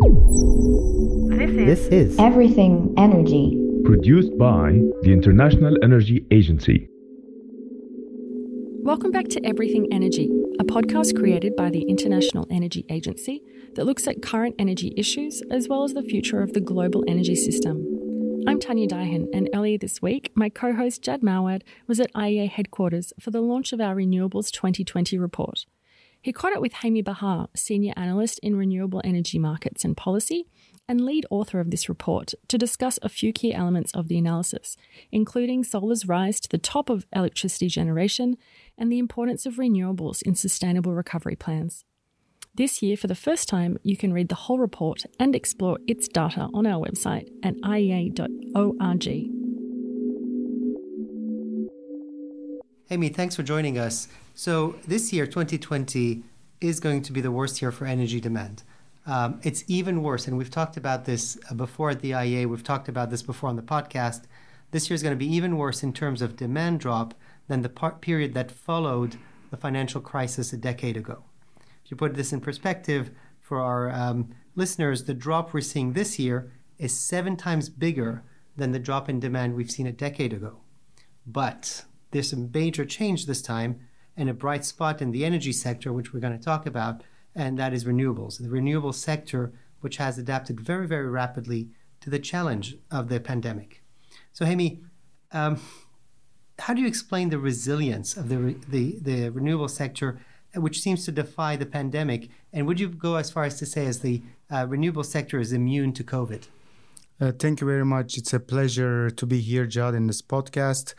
This is Everything Energy. Produced by the International Energy Agency. Welcome back to Everything Energy, a podcast created by the International Energy Agency that looks at current energy issues as well as the future of the global energy system. I'm Tanya Dyhin, and earlier this week, my co host Jad Mouawad was at IEA headquarters for the launch of our Renewables 2020 report. He caught up with Heymi Bahar, Senior Analyst in Renewable Energy Markets and Policy, and lead author of this report, to discuss a few key elements of the analysis, including solar's rise to the top of electricity generation and the importance of renewables in sustainable recovery plans. This year, for the first time, you can read the whole report and explore its data on our website at iea.org. Heymi, thanks for joining us. So, this year, 2020, is going to be the worst year for energy demand. Um, it's even worse, and we've talked about this uh, before at the IEA, we've talked about this before on the podcast. This year is going to be even worse in terms of demand drop than the part period that followed the financial crisis a decade ago. If you put this in perspective for our um, listeners, the drop we're seeing this year is seven times bigger than the drop in demand we've seen a decade ago. But there's some major change this time and a bright spot in the energy sector, which we're going to talk about, and that is renewables. The renewable sector, which has adapted very, very rapidly to the challenge of the pandemic. So, Heymi, um, how do you explain the resilience of the, the, the renewable sector, which seems to defy the pandemic? And would you go as far as to say as the uh, renewable sector is immune to COVID? Uh, thank you very much. It's a pleasure to be here, Jad, in this podcast.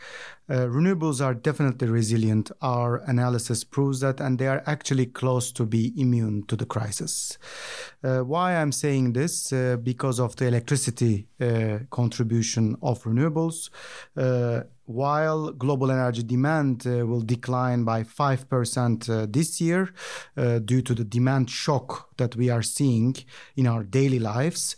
Uh, renewables are definitely resilient. Our analysis proves that, and they are actually close to be immune to the crisis. Uh, why I'm saying this? Uh, because of the electricity uh, contribution of renewables. Uh, while global energy demand will decline by 5% this year due to the demand shock that we are seeing in our daily lives,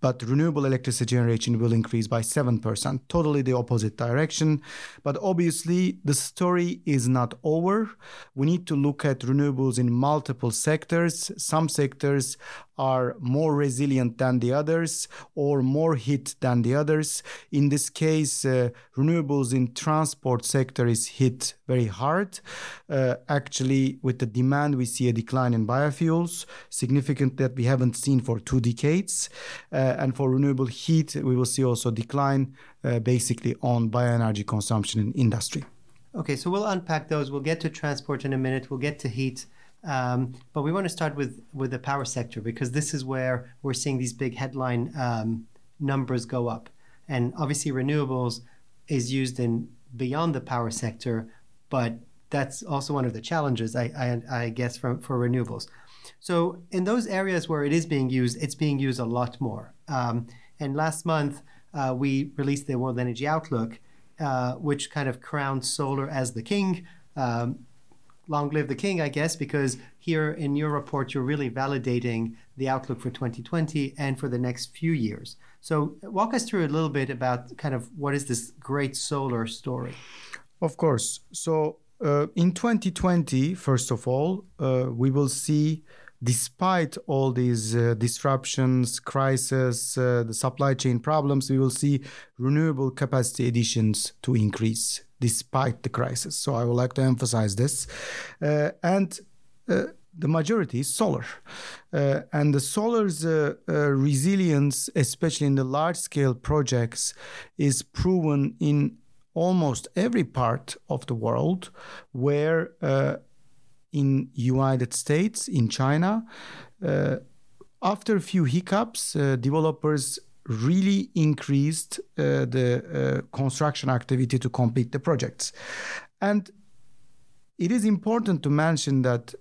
but renewable electricity generation will increase by 7%, totally the opposite direction. But obviously, the story is not over. We need to look at renewables in multiple sectors. Some sectors are more resilient than the others or more hit than the others. In this case, uh, renewables in transport sector is hit very hard. Uh, actually, with the demand, we see a decline in biofuels, significant that we haven't seen for two decades. Uh, and for renewable heat, we will see also decline uh, basically on bioenergy consumption in industry. Okay, so we'll unpack those. We'll get to transport in a minute. We'll get to heat. Um, but we want to start with with the power sector because this is where we're seeing these big headline um, numbers go up, and obviously renewables is used in beyond the power sector, but that's also one of the challenges I, I, I guess for, for renewables. So in those areas where it is being used, it's being used a lot more. Um, and last month uh, we released the World Energy Outlook, uh, which kind of crowned solar as the king. Um, long live the king, I guess, because here in your report, you're really validating the outlook for 2020 and for the next few years. So, walk us through a little bit about kind of what is this great solar story? Of course. So, uh, in 2020, first of all, uh, we will see, despite all these uh, disruptions, crisis, uh, the supply chain problems, we will see renewable capacity additions to increase despite the crisis. So I would like to emphasize this. Uh, and uh, the majority is solar. Uh, and the solar's uh, uh, resilience, especially in the large scale projects, is proven in almost every part of the world where uh, in United States, in China, after a few hiccups, developers really increased uh, the uh, construction activity to complete the projects. And it is important to mention that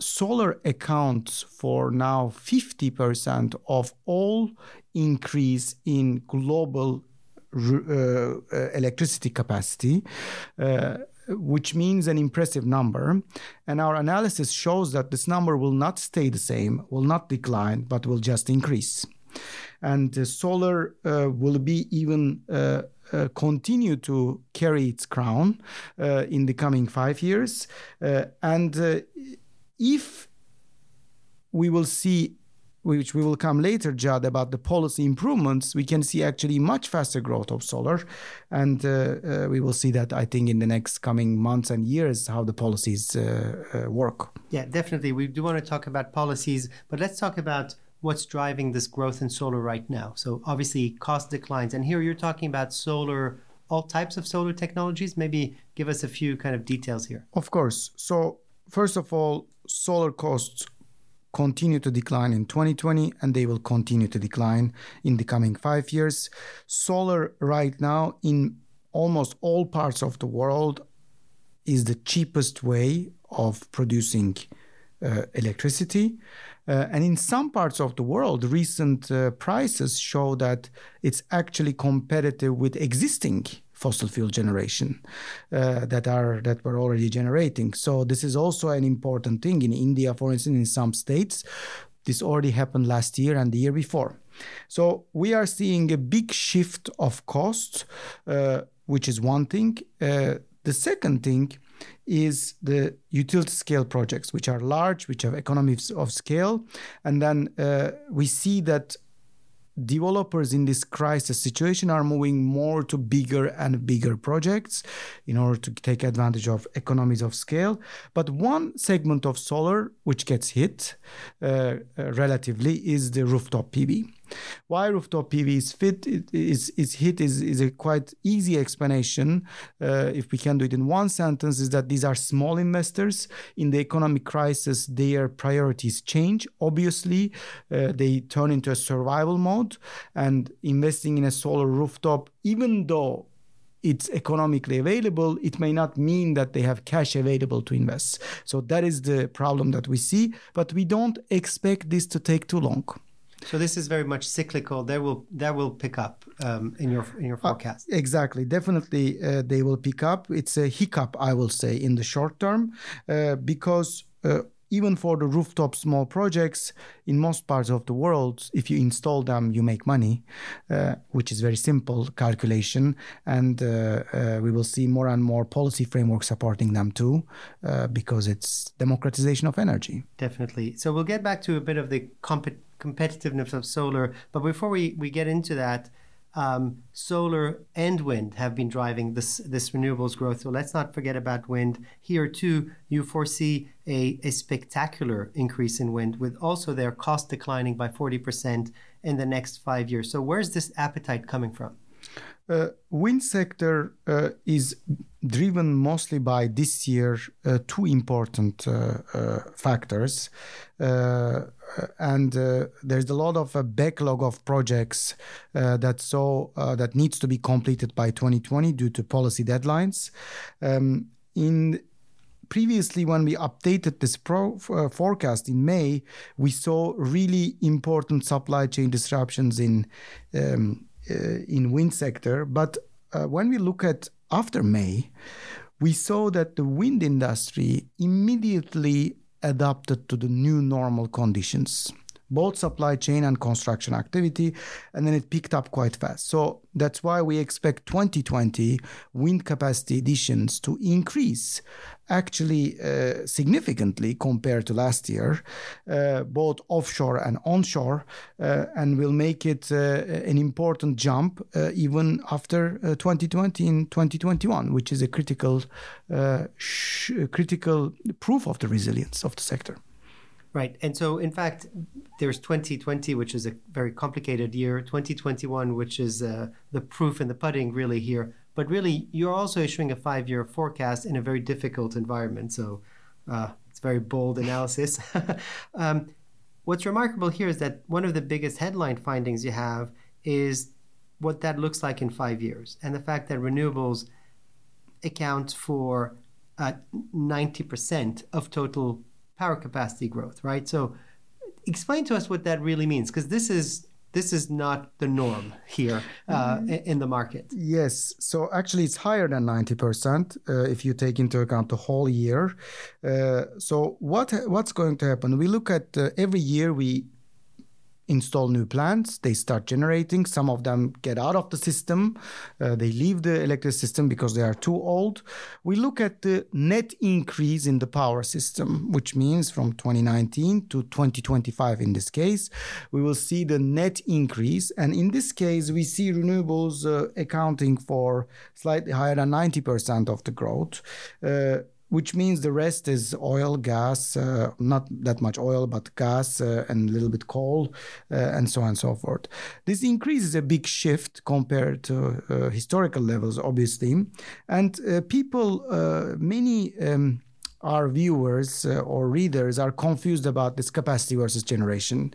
solar accounts for now 50% of all increase in global uh, electricity capacity. Uh, which means an impressive number. And our analysis shows that this number will not stay the same, will not decline, but will just increase and uh, solar uh, will be even uh, uh, continue to carry its crown uh, in the coming five years. Uh, and if we will see which we will come later, Jad, about the policy improvements, we can see actually much faster growth of solar. And uh, uh, we will see that, I think, in the next coming months and years, how the policies uh, uh, work. Yeah, definitely. We do want to talk about policies, but let's talk about what's driving this growth in solar right now. So, obviously, cost declines. And here you're talking about solar, all types of solar technologies. Maybe give us a few kind of details here. Of course. So, first of all, solar costs continue to decline in 2020 and they will continue to decline in the coming five years. Solar, right now, in almost all parts of the world, is the cheapest way of producing uh, electricity. Uh, and in some parts of the world, recent uh, prices show that it's actually competitive with existing fossil fuel generation uh, that are that we're already generating. So this is also an important thing in India, for instance, in some states. This already happened last year and the year before. So we are seeing a big shift of cost, uh, which is one thing. Uh, the second thing is the utility scale projects, which are large, which have economies of scale. And then uh, we see that developers in this crisis situation are moving more to bigger and bigger projects in order to take advantage of economies of scale. But one segment of solar which gets hit uh, uh, relatively is the rooftop PV. Why rooftop PV is fit is is hit is, is a quite easy explanation. Uh, if we can do it in one sentence, is that these are small investors in the economic crisis. Their priorities change. Obviously, uh, they turn into a survival mode, and investing in a solar rooftop, even though it's economically available, it may not mean that they have cash available to invest. So that is the problem that we see, but we don't expect this to take too long. So this is very much cyclical. There will that will pick up um, in your in your forecast. Uh, exactly, definitely uh, they will pick up. It's a hiccup, I will say, in the short term, uh, because. Even for the rooftop small projects in most parts of the world if you install them you make money uh, which is very simple calculation. And uh, uh, we will see more and more policy frameworks supporting them too uh, because it's democratization of energy. Definitely. So we'll get back to a bit of the comp- competitiveness of solar. But before we, we get into that, um, solar and wind have been driving this this renewables growth. So let's not forget about wind. Here too, you foresee a, a spectacular increase in wind, with also their cost declining by 40% in the next five years. So where's this appetite coming from? Uh, wind sector uh, is driven mostly by this year uh, two important uh, uh, factors uh, and there's a lot of a backlog of projects that so that needs to be completed by 2020 due to policy deadlines um, in previously when we updated this pro, uh, forecast in may we saw really important supply chain disruptions in um, uh, in wind sector. But uh, when we look at after May, we saw that the wind industry immediately adapted to the new normal conditions both supply chain and construction activity, and then it picked up quite fast. So that's why we expect 2020 wind capacity additions to increase actually uh, significantly compared to last year, uh, both offshore and onshore, uh, and will make it uh, an important jump uh, even after 2020 uh, in 2021, which is a critical, sh- critical proof of the resilience of the sector. Right. And so, in fact, there's 2020, which is a very complicated year, 2021, which is uh, the proof in the pudding, really, here. But really, you're also issuing a five year forecast in a very difficult environment. So, uh, it's very bold analysis. um, what's remarkable here is that one of the biggest headline findings you have is what that looks like in five years, and the fact that renewables account for uh, 90% of total power capacity growth, right? So explain to us what that really means, because this is this is not the norm here uh, mm-hmm. in the market. Yes. So actually, it's higher than 90% uh, if you take into account the whole year. Uh, so what what's going to happen? We look at uh, every year we install new plants, they start generating. Some of them get out of the system, uh, they leave the electric system because they are too old. We look at the net increase in the power system, which means from 2019 to 2025 in this case, we will see the net increase. And in this case, we see renewables uh, accounting for slightly higher than 90% of the growth. Uh, which means the rest is oil, gas, uh, not that much oil, but gas uh, and a little bit coal, uh, and so on and so forth. This increase is a big shift compared to uh, historical levels, obviously. And uh, people, uh, many um, our viewers or readers are confused about this capacity versus generation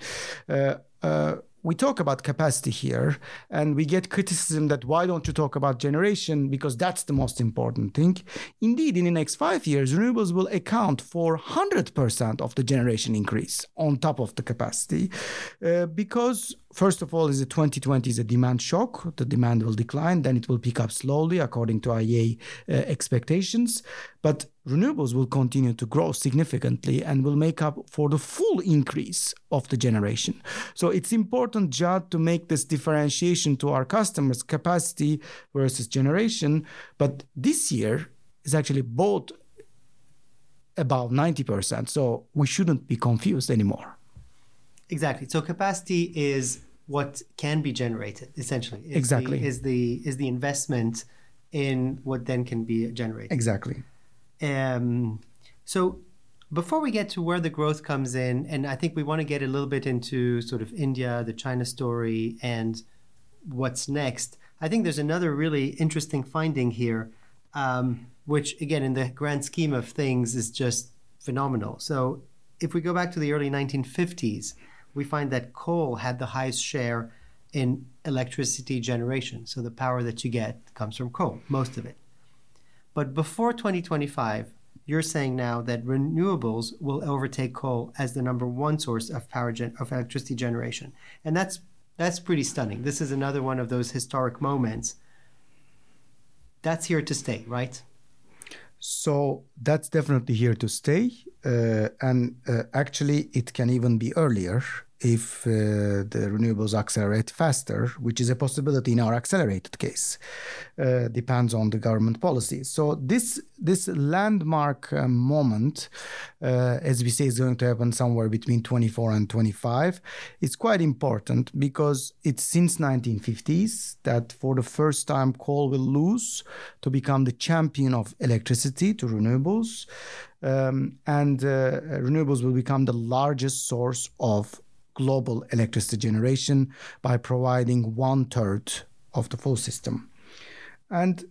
we talk about capacity here and we get criticism that why don't you talk about generation? Because that's the most important thing. Indeed in the next five years renewables will account for 100% of the generation increase on top of the capacity uh, because first of all is a 2020 is a demand shock the demand will decline then it will pick up slowly according to IEA uh, expectations but renewables will continue to grow significantly and will make up for the full increase of the generation. So it's important, Jad, to make this differentiation to our customers capacity versus generation. But this year is actually both about 90%. So we shouldn't be confused anymore. Exactly. So capacity is what can be generated essentially. Is exactly. The, is the is the investment in what then can be generated. Exactly. Um, so before we get to where the growth comes in, and I think we want to get a little bit into sort of India, the China story, and what's next. I think there's another really interesting finding here, um, which again, in the grand scheme of things, is just phenomenal. So if we go back to the early 1950s, we find that coal had the highest share in electricity generation. So the power that you get comes from coal, most of it. But before 2025, you're saying now that renewables will overtake coal as the number one source of power gen- of electricity generation, and that's that's pretty stunning. This is another one of those historic moments. That's here to stay, right? So that's definitely here to stay, and uh, actually, it can even be earlier if uh, the renewables accelerate faster, which is a possibility in our accelerated case, uh, depends on the government policy. So this this landmark uh, moment, as we say, is going to happen somewhere between 24 and 25. It's quite important because it's since 1950s that for the first time coal will lose to become the champion of electricity to renewables. Um, and uh, renewables will become the largest source of global electricity generation by providing one third of the full system. And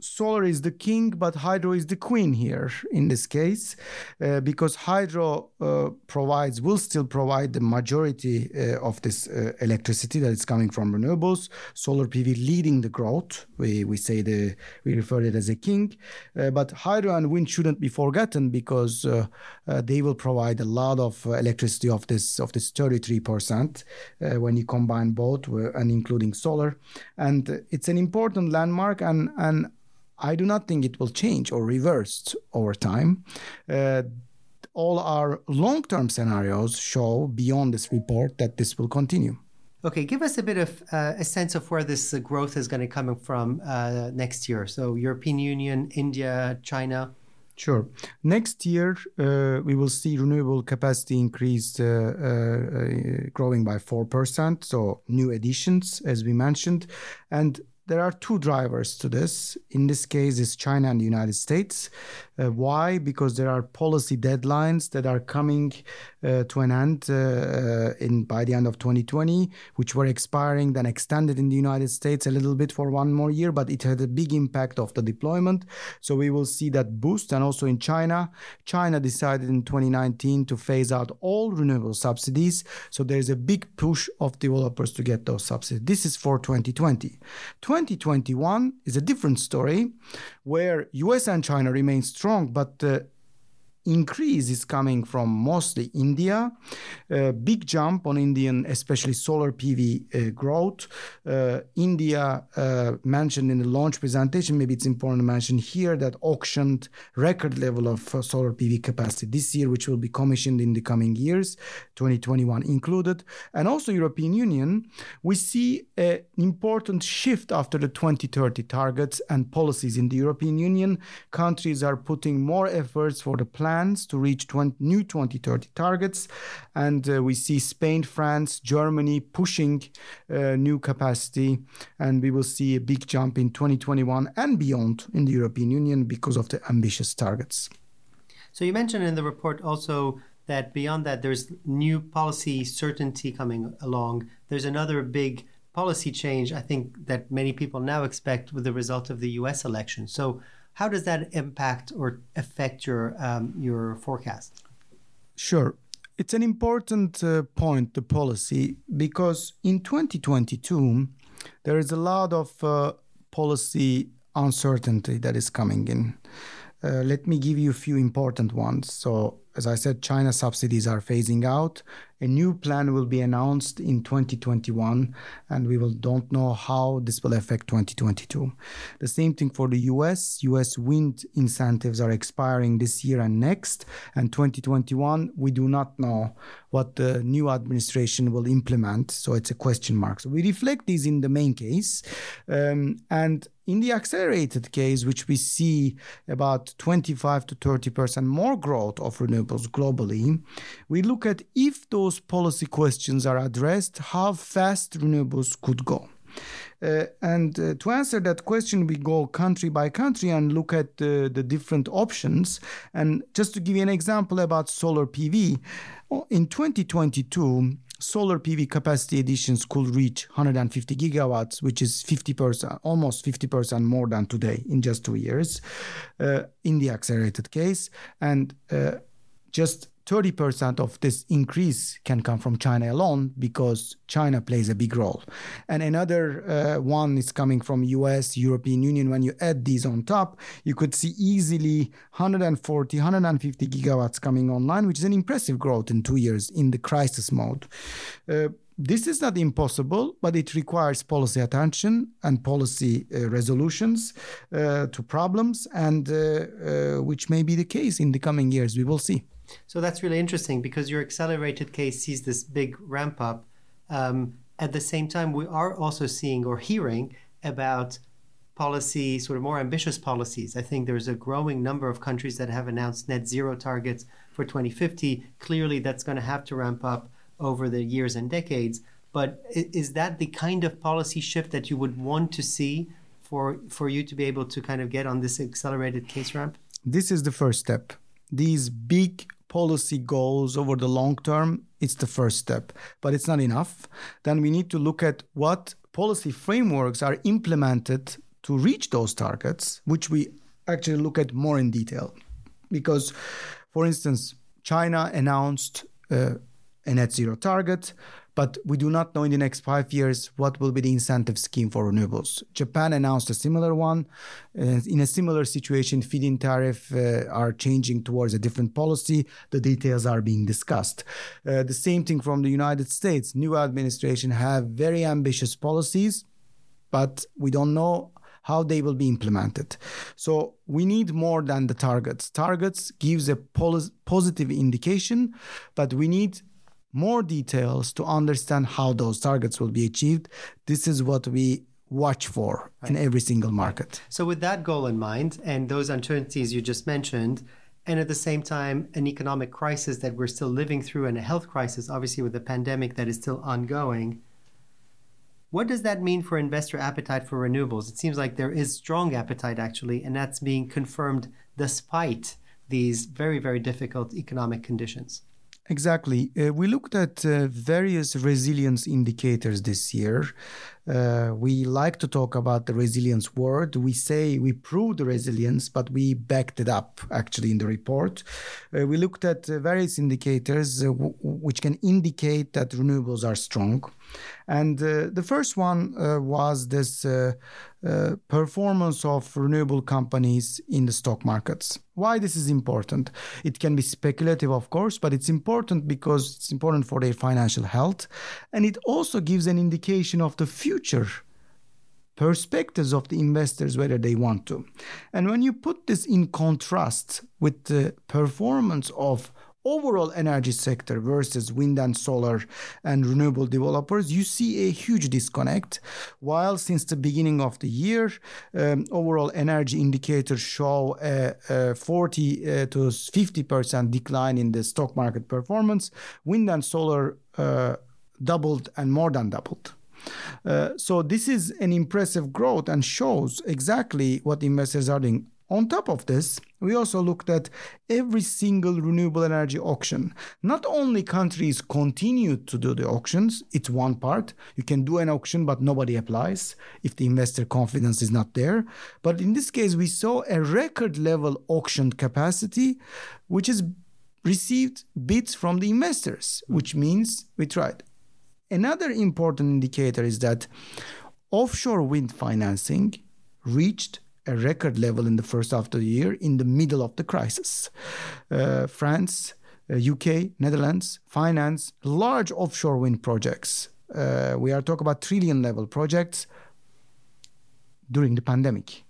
solar is the king, but hydro is the queen here in this case, uh, because hydro uh, provides, will still provide the majority uh, of this uh, electricity that is coming from renewables. Solar PV leading the growth. We, we say the, we refer it as a king, uh, but hydro and wind shouldn't be forgotten because uh, they will provide a lot of electricity of this, of this 33% when you combine both and including solar. And it's an important landmark and, and I do not think it will change or reverse over time. Uh, all our long term scenarios show beyond this report that this will continue. Okay, give us a bit of uh, a sense of where this uh, growth is going to come from uh, next year. So, European Union, India, China. Sure. Next year, uh, we will see renewable capacity increase uh, uh, growing by 4%. So, new additions, as we mentioned. And there are two drivers to this. In this case, it's China and the United States. Uh, why? Because there are policy deadlines that are coming uh, to an end uh, uh in by the end of 2020, which were expiring, then extended in the United States a little bit for one more year, but it had a big impact of the deployment. So we will see that boost, and also in China, China decided in 2019 to phase out all renewable subsidies. So there's a big push of developers to get those subsidies. This is for 2020. 2021 is a different story, where US and China remain strong, but uh, increase is coming from mostly India. Uh, big jump on Indian, especially solar PV uh, growth. Uh, India uh, mentioned in the launch presentation, maybe it's important to mention here that auctioned record level of uh, solar PV capacity this year, which will be commissioned in the coming years, 2021 included. And also European Union, we see an important shift after the 2030 targets and policies in the European Union. Countries are putting more efforts for the plan plans to reach 20, new 2030 targets. And uh, we see Spain, France, Germany pushing uh, new capacity. And we will see a big jump in 2021 and beyond in the European Union because of the ambitious targets. So you mentioned in the report also that beyond that, there's new policy certainty coming along. There's another big policy change, I think, that many people now expect with the result of the US election. So, how does that impact or affect your um, your forecast? Sure. It's an important uh, point, the policy, because in 2022, there is a lot of uh, policy uncertainty that is coming in. Uh, let me give you a few important ones. So, as I said, China subsidies are phasing out. A new plan will be announced in 2021, and we will don't know how this will affect 2022. The same thing for the US. US wind incentives are expiring this year and next, and 2021 we do not know what the new administration will implement. So it's a question mark. So we reflect these in the main case, um, and in the accelerated case, which we see about 25 to 30 percent more growth of renewables globally, we look at if those policy questions are addressed, how fast renewables could go. Uh, and uh, to answer that question, we go country by country and look at uh, the different options. And just to give you an example about solar PV, in 2022, solar PV capacity additions could reach 150 gigawatts, which is 50%, almost 50% more than today in just two years uh, in the accelerated case. And uh, just 30% of this increase can come from China alone because China plays a big role. And another uh, one is coming from US, European Union. When you add these on top, you could see easily 140, 150 gigawatts coming online, which is an impressive growth in two years in the crisis mode. Uh, this is not impossible, but it requires policy attention and policy uh, resolutions uh, to problems, and uh, uh which may be the case in the coming years. We will see. So that's really interesting because your accelerated case sees this big ramp up. Um, at the same time, we are also seeing or hearing about policy, sort of more ambitious policies. I think there's a growing number of countries that have announced net zero targets for 2050. Clearly, that's going to have to ramp up over the years and decades. But is that the kind of policy shift that you would want to see for for you to be able to kind of get on this accelerated case ramp? This is the first step. These big policy goals over the long term, it's the first step, but it's not enough. Then we need to look at what policy frameworks are implemented to reach those targets, which we actually look at more in detail. Because, for instance, China announced uh, a net zero target but we do not know in the next five years what will be the incentive scheme for renewables. Japan announced a similar one. Uh, in a similar situation, feed-in tariff uh, are changing towards a different policy. The details are being discussed. Uh, the same thing from the United States. New administration have very ambitious policies, but we don't know how they will be implemented. So we need more than the targets. Targets gives a pos- positive indication, but we need more details to understand how those targets will be achieved. This is what we watch for right. in every single market. So, with that goal in mind and those uncertainties you just mentioned, and at the same time, an economic crisis that we're still living through and a health crisis, obviously, with the pandemic that is still ongoing. What does that mean for investor appetite for renewables? It seems like there is strong appetite, actually, and that's being confirmed despite these very, very difficult economic conditions. Exactly. Uh, we looked at uh, various resilience indicators this year. Uh, we like to talk about the resilience word. We say we prove the resilience, but we backed it up actually in the report. Uh, we looked at uh, various indicators uh, w- which can indicate that renewables are strong. And uh, the first one uh, was this performance of renewable companies in the stock markets. Why this is important? It can be speculative, of course, but it's important because it's important for their financial health. And it also gives an indication of the future perspectives of the investors whether they want to. And when you put this in contrast with the performance of overall energy sector versus wind and solar and renewable developers, you see a huge disconnect. While since the beginning of the year, um, overall energy indicators show a, a 40 uh, to 50% decline in the stock market performance, wind and solar uh, doubled and more than doubled. Uh, so this is an impressive growth and shows exactly what investors are doing. On top of this, we also looked at every single renewable energy auction. Not only countries continue to do the auctions, it's one part. You can do an auction, but nobody applies if the investor confidence is not there. But in this case, we saw a record level auction capacity, which is received bids from the investors, which means we tried. Another important indicator is that offshore wind financing reached a record level in the first half of the year in the middle of the crisis. Uh, France, uh, UK, Netherlands finance large offshore wind projects. Uh, we are talking about trillion level projects during the pandemic.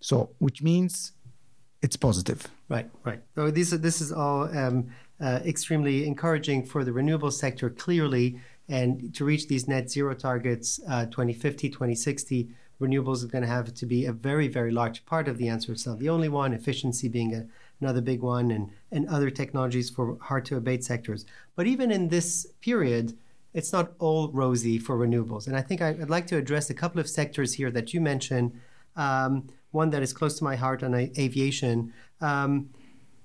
So, which means it's positive. Right, right. So this, this is all um, uh, extremely encouraging for the renewable sector, clearly. And to reach these net zero targets, uh, 2050, 2060, renewables is going to have to be a very, very large part of the answer. It's not the only one, efficiency being a, another big one, and, and other technologies for hard to abate sectors. But even in this period, it's not all rosy for renewables. And I think I'd like to address a couple of sectors here that you mentioned. Um, one that is close to my heart on aviation. Um,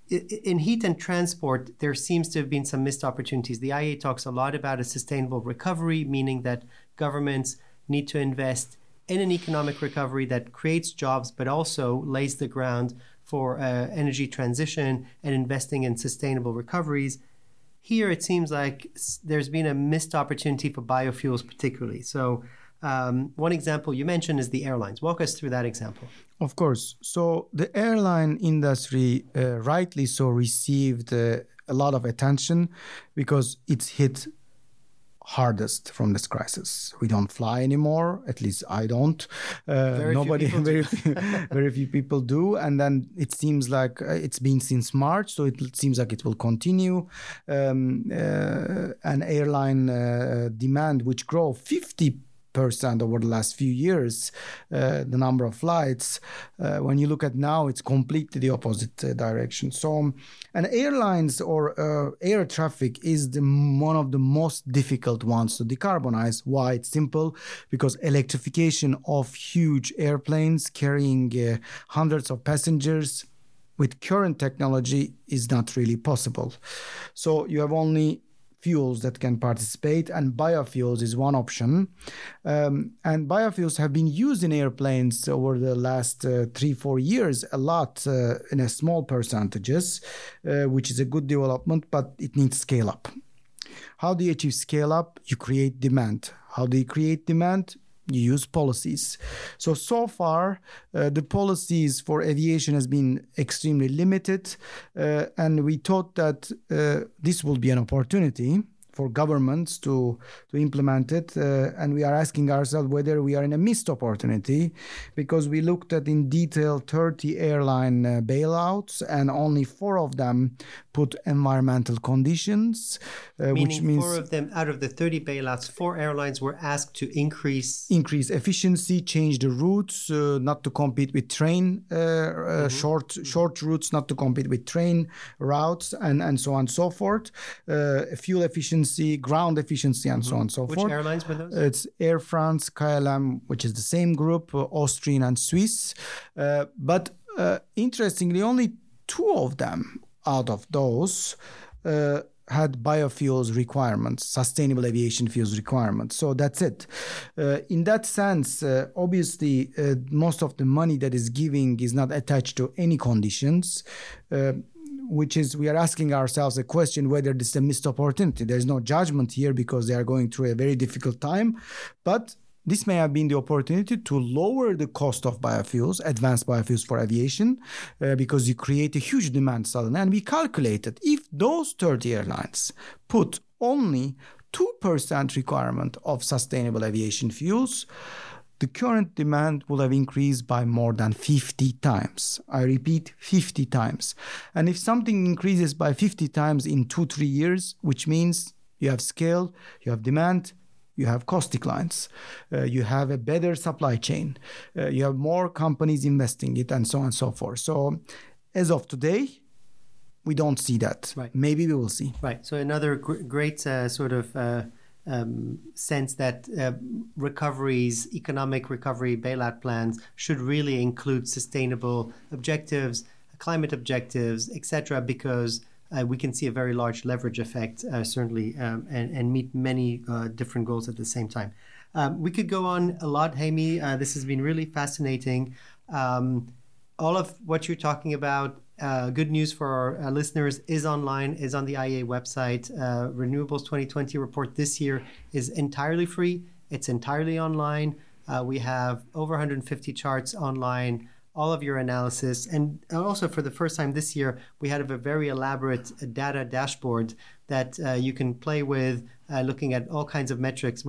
in heat and transport, there seems to have been some missed opportunities. The IEA talks a lot about a sustainable recovery, meaning that governments need to invest in an economic recovery that creates jobs, but also lays the ground for uh, energy transition and investing in sustainable recoveries. Here, it seems like there's been a missed opportunity for biofuels, particularly. So, um, one example you mentioned is the airlines. Walk us through that example. Of course. So the airline industry, uh, rightly so, received uh, a lot of attention because it's hit hardest from this crisis. We don't fly anymore. At least I don't. Uh, very nobody, few very few, very few people do. And then it seems like uh, it's been since March, so it seems like it will continue. Um, uh, an airline uh, demand which grow fifty percent over the last few years, uh, the number of flights. Uh, when you look at now, it's completely the opposite uh, direction. So, um, and airlines or uh, air traffic is the, one of the most difficult ones to decarbonize. Why? It's simple because electrification of huge airplanes carrying uh, hundreds of passengers with current technology is not really possible. So you have only fuels that can participate, and biofuels is one option. Um, and biofuels have been used in airplanes over the last uh, three, four years a lot uh, in a small percentages, uh, which is a good development, but it needs scale up. How do you achieve scale up? You create demand. How do you create demand? You use policies. So so far, uh, the policies for aviation has been extremely limited, uh, and we thought that uh, this will be an opportunity for governments to to implement it uh, and we are asking ourselves whether we are in a missed opportunity because we looked at in detail 30 airline uh, bailouts and only four of them put environmental conditions uh, which means four of them out of the 30 bailouts four airlines were asked to increase increase efficiency change the routes uh, not to compete with train uh, uh, mm-hmm. short short routes not to compete with train routes and and so on and so forth fuel efficiency efficiency, ground efficiency, and mm-hmm. so on and so which forth. Which airlines were those? It's Air France, KLM, which is the same group, uh, Austrian and Swiss. Uh, but uh, interestingly, only two of them out of those uh, had biofuels requirements, sustainable aviation fuels requirements. So that's it. Uh, in that sense, uh, obviously, uh, most of the money that is giving is not attached to any conditions. Which is we are asking ourselves a question whether this is a missed opportunity. There's no judgment here because they are going through a very difficult time, but this may have been the opportunity to lower the cost of biofuels, advanced biofuels for aviation, uh, because you create a huge demand suddenly. And we calculated if those 30 airlines put only 2% requirement of sustainable aviation fuels, the current demand will have increased by more than 50 times. I repeat, 50 times. And if something increases by 50 times in two, three years, which means you have scale, you have demand, you have cost declines, uh, you have a better supply chain, uh, you have more companies investing it, and so on and so forth. So, as of today, we don't see that. Right. Maybe we will see. Right. So another gr- great uh, sort of uh, um, sense that uh, recoveries, economic recovery bailout plans should really include sustainable objectives, climate objectives, etc., because uh, we can see a very large leverage effect, uh, certainly, um, and, and, meet many uh, different goals at the same time. Um, we could go on a lot, Heymi. Uh, this has been really fascinating. Um, all of what you're talking about, uh, good news for our uh, listeners, is online, is on the IEA website. Renewables 2020 report this year is entirely free. It's entirely online. we have over 150 charts online all of your analysis. And also, for the first time this year, we had a very elaborate data dashboard that uh, you can play with, uh, looking at all kinds of metrics.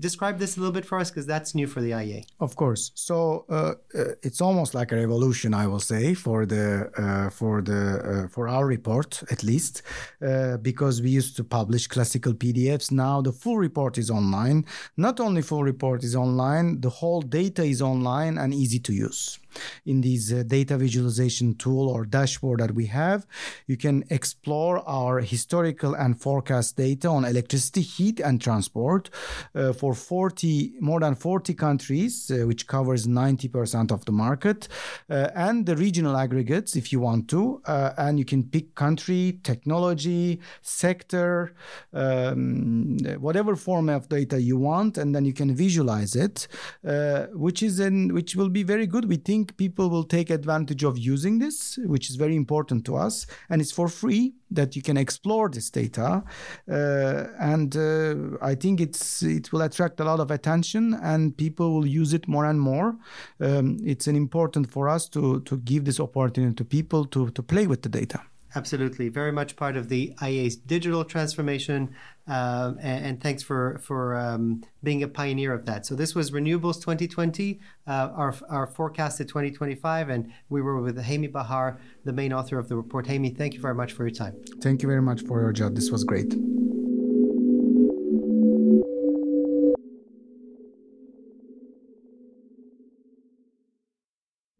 Describe this a little bit for us, because that's new for the IEA. Of course. So uh, uh, it's almost like a revolution, I will say, for the uh, for the uh, for our report at least, because we used to publish classical PDFs. Now the full report is online. Not only full report is online, the whole data is online and easy to use in this uh, data visualization tool or dashboard that we have, you can explore our historical and forecast data on electricity, heat, and transport uh, for 40 more than 40 countries, uh, which covers 90% of the market, uh, and the regional aggregates if you want to. Uh, and you can pick country, technology, sector, um, whatever form of data you want, and then you can visualize it, uh, which is in which will be very good. We think think people will take advantage of using this, which is very important to us, and it's for free that you can explore this data. Uh, and uh, I think it's it will attract a lot of attention, and people will use it more and more. Um, it's an important for us to to give this opportunity to people to to play with the data. Absolutely, very much part of the IEA's digital transformation, uh, and, and, thanks for for um, being a pioneer of that. So this was Renewables 2020, uh, our our to 2025, and we were with Heymi Bahar, the main author of the report. Heymi, thank you very much for your time. Thank you very much for your job. This was great.